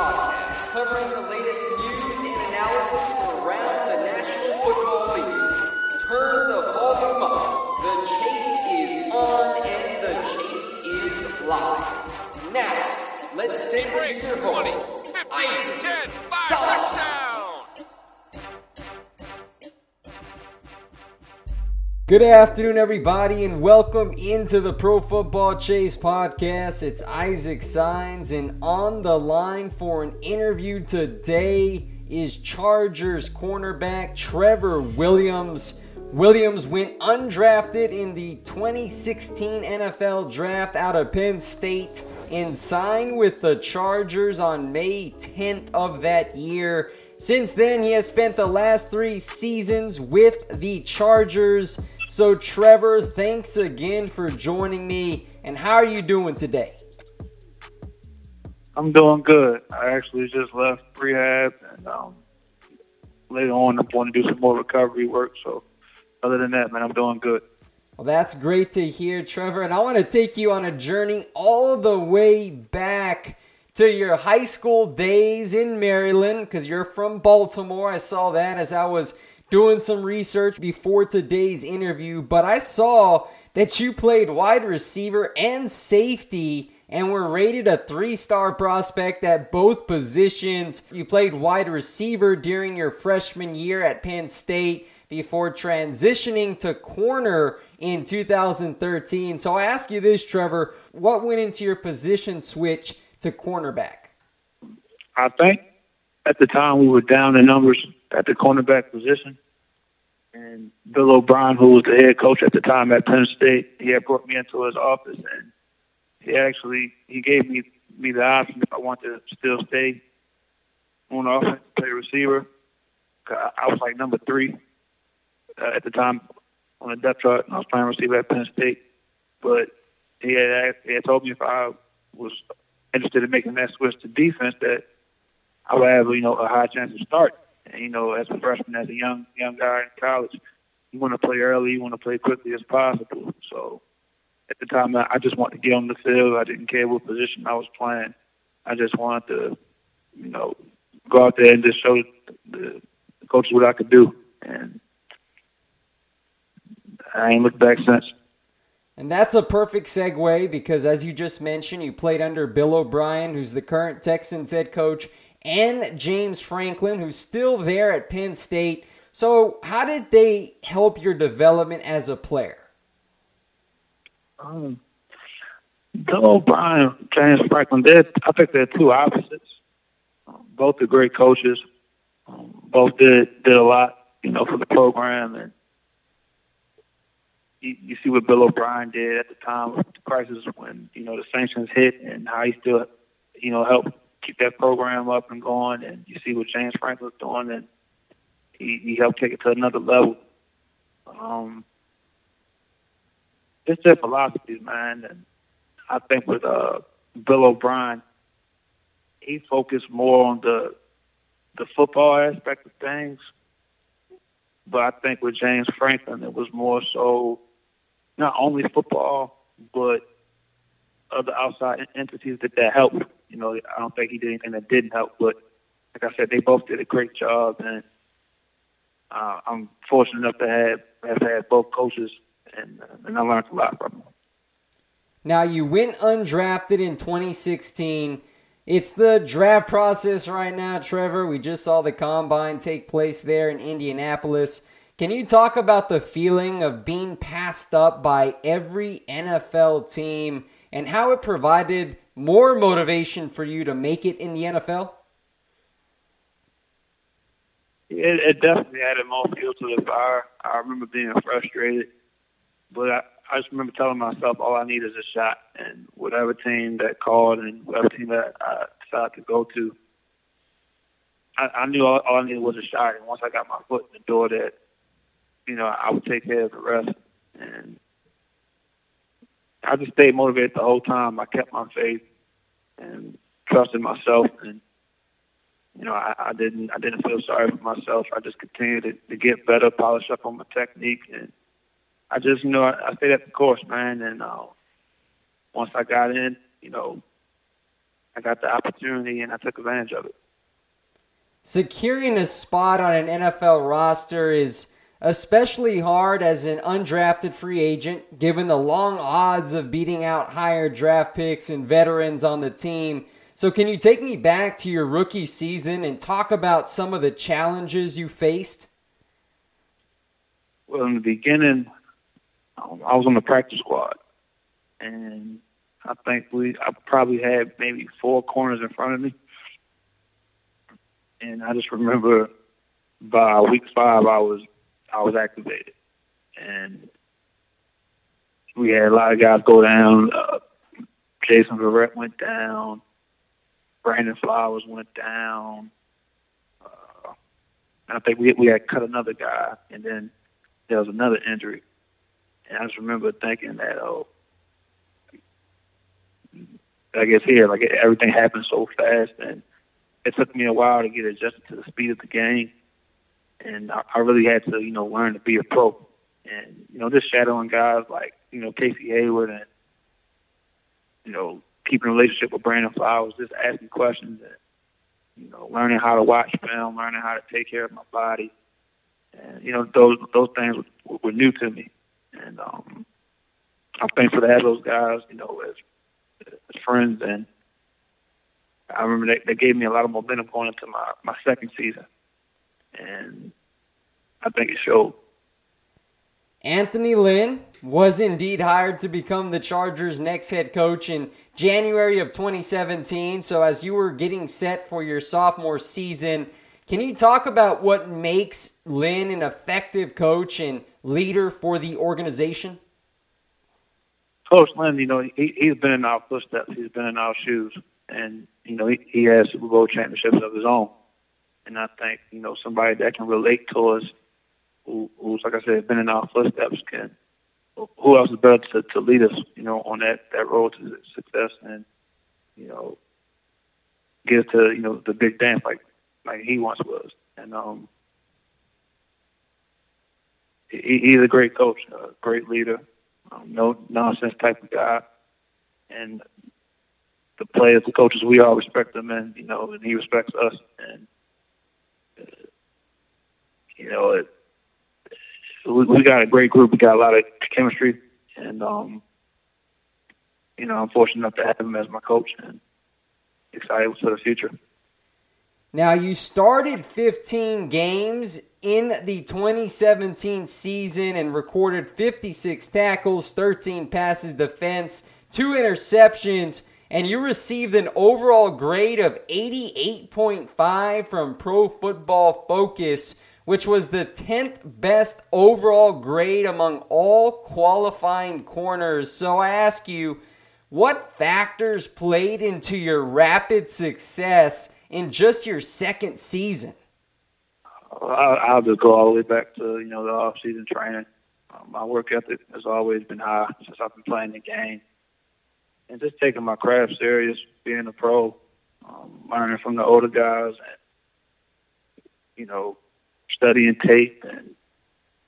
Podcast, covering the latest news and analysis from around Good afternoon, everybody, and welcome into the Pro Football Chase podcast. It's Isaac Signs, and on the line for an interview today is Chargers cornerback Trevor Williams. Williams went undrafted in the 2016 NFL draft out of Penn State and signed with the Chargers on May 10th of that year. Since then, he has spent the last three seasons with the Chargers. So, Trevor, thanks again for joining me. And how are you doing today? I'm doing good. I actually just left rehab, and um, later on, I'm going to do some more recovery work. So, other than that, man, I'm doing good. Well, that's great to hear, Trevor. And I want to take you on a journey all the way back to your high school days in Maryland because you're from Baltimore. I saw that as I was doing some research before today's interview, but I saw that you played wide receiver and safety and were rated a three star prospect at both positions. You played wide receiver during your freshman year at Penn State before transitioning to corner in 2013. So I ask you this, Trevor, what went into your position switch to cornerback? I think at the time we were down in numbers at the cornerback position. And Bill O'Brien, who was the head coach at the time at Penn State, he had brought me into his office and he actually he gave me me the option if I wanted to still stay on offense, play receiver. I was like number three uh, at the time on the depth chart, and I was playing receiver at Penn State. But he had he had told me if I was interested in making that switch to defense, that I would have you know a high chance to start. And, you know, as a freshman, as a young young guy in college, you want to play early, you want to play quickly as possible. So at the time, I just wanted to get on the field. I didn't care what position I was playing. I just wanted to, you know, go out there and just show the, coaches what I could do. And I ain't looked back since. And that's a perfect segue because, as you just mentioned, you played under Bill O'Brien, who's the current Texans head coach, and James Franklin, who's still there at Penn State. So, how did they help your development as a player? Um, Bill O'Brien, James Franklin, I think they're two opposites. Um, both are great coaches. Um, both did did a lot, you know, for the program, and you, you see what Bill O'Brien did at the time of the crisis when you know the sanctions hit, and how he still, you know, helped keep that program up and going. And you see what James Franklin's doing, and he, he helped take it to another level. Um, just their philosophies, man. And I think with uh, Bill O'Brien, he focused more on the the football aspect of things. But I think with James Franklin, it was more so not only football, but other outside entities that that helped. You know, I don't think he did anything that didn't help. But like I said, they both did a great job, and uh, I'm fortunate enough to have have had both coaches, and uh, and I learned a lot from them. Now you went undrafted in 2016. It's the draft process right now, Trevor. We just saw the combine take place there in Indianapolis. Can you talk about the feeling of being passed up by every NFL team and how it provided more motivation for you to make it in the NFL? It, it definitely added more fuel to the fire. I remember being frustrated, but I, I just remember telling myself all I need is a shot, and whatever team that called and whatever team that I decided to go to, I, knew all, all I needed was a shot. And once I got my foot in the door, that you know I would take care of the rest. And I just stayed motivated the whole time. I kept my faith and trusted myself, and you know, I, I didn't I didn't feel sorry for myself. I just continued to, to get better, polish up on my technique, and I just you know I, I stayed at the course, man. And uh, once I got in, you know, I got the opportunity and I took advantage of it. Securing a spot on an NFL roster is especially hard as an undrafted free agent, given the long odds of beating out higher draft picks and veterans on the team. So, can you take me back to your rookie season and talk about some of the challenges you faced? Well, in the beginning, um, I was on the practice squad, and I think we I probably had maybe four corners in front of me, and I just remember by week five I was I was activated, and we had a lot of guys go down. Uh, Jason Verrett went down. Brandon Flowers went down. Uh, I think we we had cut another guy, and then there was another injury. And I just remember thinking that, oh, I guess here, like everything happened so fast, and it took me a while to get adjusted to the speed of the game. And I, I really had to, you know, learn to be a pro. And you know, just shadowing guys like you know Casey Hayward and you know keeping a relationship with Brandon Flowers, just asking questions and you know, learning how to watch film, learning how to take care of my body, and you know, those those things were, were new to me, and um, I'm thankful to have those guys, you know, as as friends, and I remember they, they gave me a lot of momentum going into my my second season, and I think it showed. Anthony Lynn was indeed hired to become the Chargers' next head coach in January of 2017. So, as you were getting set for your sophomore season, can you talk about what makes Lynn an effective coach and leader for the organization? Coach Lynn, you know, he, he's been in our footsteps. He's been in our shoes. And, you know, he, he has Super Bowl championships of his own. And I think, you know, somebody that can relate to us, who, who's, like I said, been in our footsteps, can who else is better to, to lead us, you know, on that, that road to success and, you know, get to, you know, the big dance like like he once was. And um he, he's a great coach, a great leader, um, no nonsense type of guy. And the players, the coaches, we all respect him, and you know, and he respects us. And you know, it, we, we got a great group. We got a lot of chemistry, and um, you know, I'm fortunate enough to have him as my coach, and excited for the future. Now, you started 15 games in the 2017 season and recorded 56 tackles, 13 passes defense, two interceptions, and you received an overall grade of 88.5 from Pro Football Focus which was the 10th best overall grade among all qualifying corners. So I ask you, what factors played into your rapid success in just your second season? I'll just go all the way back to you know the off-season training. Um, my work ethic has always been high since I've been playing the game, and just taking my craft serious, being a pro, um, learning from the older guys, and you know, studying tape, and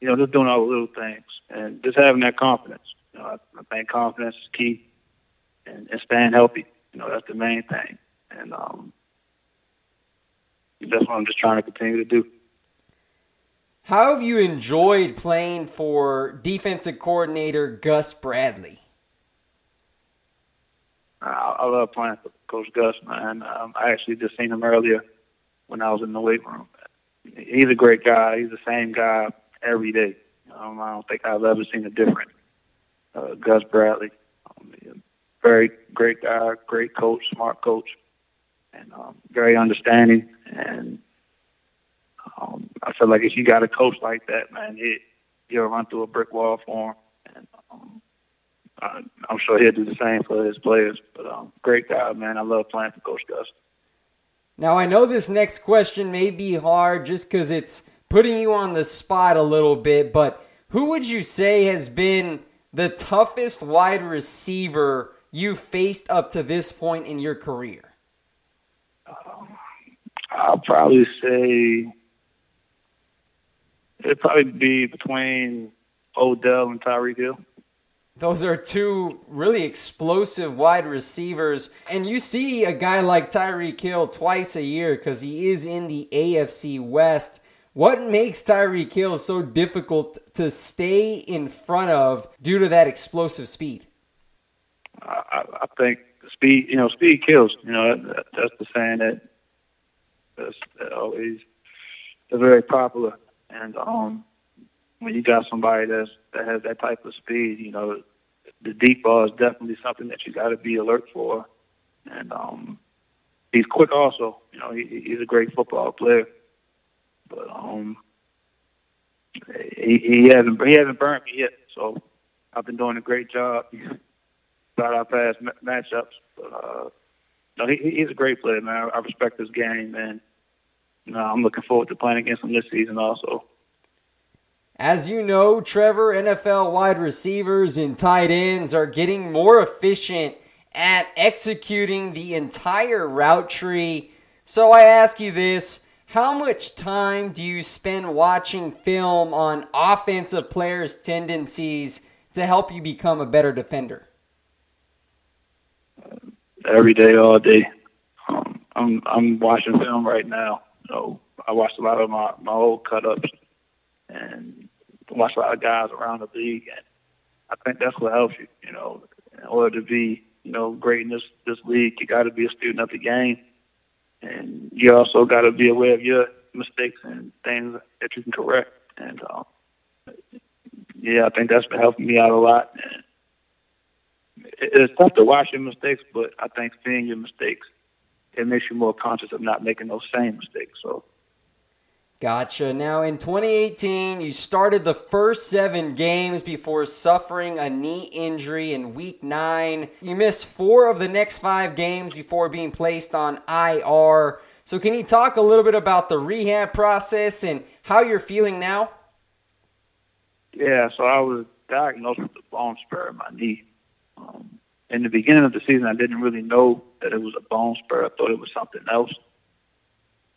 you know, just doing all the little things, and just having that confidence. You know, I, I think confidence is key, and, and staying healthy. You know, that's the main thing, and um, that's what I'm just trying to continue to do. How have you enjoyed playing for defensive coordinator Gus Bradley? I, I love playing for Coach Gus, man. Um, I actually just seen him earlier when I was in the weight room. He's a great guy. He's the same guy every day. Um, I don't think I've ever seen a different uh, Gus Bradley. Um, very great guy, great coach, smart coach, and um, very understanding. And um, I feel like if you got a coach like that, man, it, you'll run through a brick wall for him. And um, I, I'm sure he'll do the same for his players. But um, great guy, man. I love playing for Coach Gus. Now, I know this next question may be hard just because it's putting you on the spot a little bit, but who would you say has been the toughest wide receiver you faced up to this point in your career? Um, I'll probably say it'd probably be between Odell and Tyreek Hill. Those are two really explosive wide receivers. And you see a guy like Tyreek Hill twice a year because he is in the AFC West. What makes Tyreek Hill so difficult to stay in front of due to that explosive speed? I, I think speed, you know, speed kills. You know, that, that's the saying that that's that always very popular. And um, when you got somebody that's that has that type of speed, you know, the deep ball is definitely something that you got to be alert for. And um, he's quick also. You know, he, he's a great football player, but um, he, he hasn't he hasn't burned me yet. So I've been doing a great job throughout our past matchups. But uh, no, he, he's a great player, man. I respect his game, and you know, I'm looking forward to playing against him this season also. As you know, Trevor, NFL wide receivers and tight ends are getting more efficient at executing the entire route tree. So I ask you this how much time do you spend watching film on offensive players' tendencies to help you become a better defender? Every day, all day. Um, I'm I'm watching film right now. So I watched a lot of my my old cut ups and watch a lot of guys around the league, and I think that's what helps you. You know, in order to be you know great in this this league, you got to be a student of the game, and you also got to be aware of your mistakes and things that you can correct. And um, yeah, I think that's been helping me out a lot. And it's tough to watch your mistakes, but I think seeing your mistakes it makes you more conscious of not making those same mistakes. So Gotcha. Now, in 2018, you started the first seven games before suffering a knee injury in week nine. You missed four of the next five games before being placed on IR. So, can you talk a little bit about the rehab process and how you're feeling now? Yeah, so I was diagnosed with a bone spur in my knee. Um, in the beginning of the season, I didn't really know that it was a bone spur. I thought it was something else.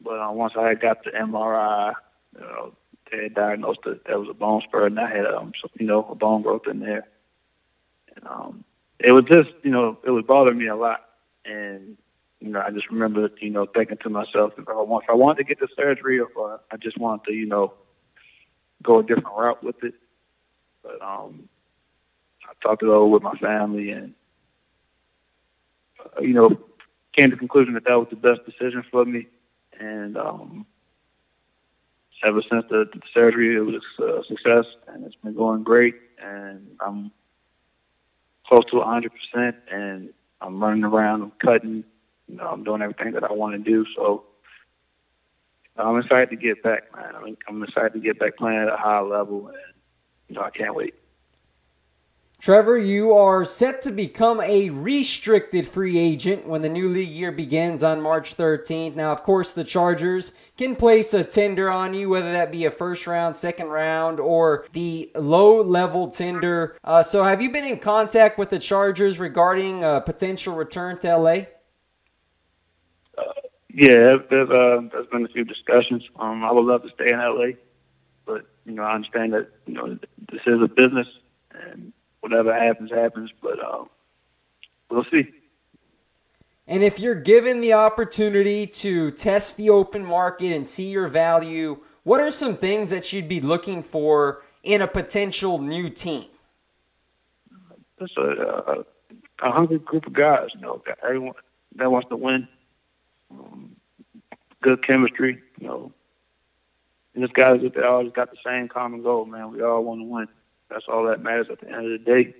But uh, once I got the MRI, know, they diagnosed that there was a bone spur, and I had, um, so, you know, a bone growth in there. And um, it was just, you know, it was bothering me a lot. And you know, I just remember, you know, thinking to myself, if I want, if I wanted to get the surgery, or if I just wanted to, you know, go a different route with it. But um, I talked it over with my family, and uh, you know, came to the conclusion that that was the best decision for me and um, ever since the, the surgery, it was a success, and it's been going great. And I'm close to 100 percent, and I'm running around, I'm cutting, you know, I'm doing everything that I want to do. So I'm excited to get back, man. I mean, I'm excited to get back playing at a high level, and you know, I can't wait. Trevor, you are set to become a restricted free agent when the new league year begins on March 13th. Now, of course, the Chargers can place a tender on you, whether that be a first round, second round, or the low level tender. Uh, so, have you been in contact with the Chargers regarding a potential return to LA? Uh, yeah, there's, uh, there's been a few discussions. Um, I would love to stay in LA, but you know, I understand that you know this is a business and whatever happens, happens. But um, we'll see. And if you're given the opportunity to test the open market and see your value, what are some things that you'd be looking for in a potential new team? Just a, a, a hungry group of guys, you know, everyone that wants to win. Um, good chemistry, you know. And just guys that they always got the same common goal, man. We all want to win. That's all that matters at the end of the day.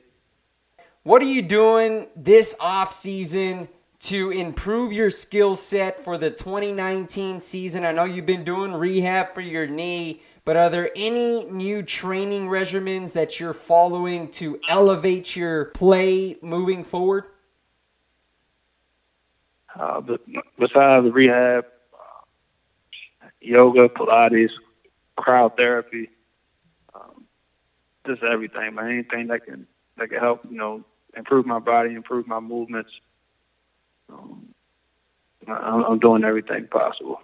What are you doing this off season to improve your skill set for the 2019 season? I know you've been doing rehab for your knee, but are there any new training regimens that you're following to elevate your play moving forward? Uh, but besides rehab, uh, yoga, Pilates, crowd cryotherapy, just everything, man. Anything that can that can help, you know, improve my body, improve my movements. Um, I'm doing everything possible.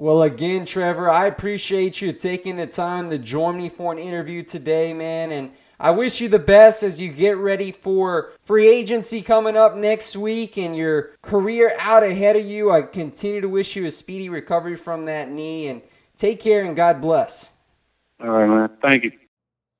Well, again, Trevor, I appreciate you taking the time to join me for an interview today, man. And I wish you the best as you get ready for free agency coming up next week and your career out ahead of you. I continue to wish you a speedy recovery from that knee and take care and God bless. All right, man. Thank you.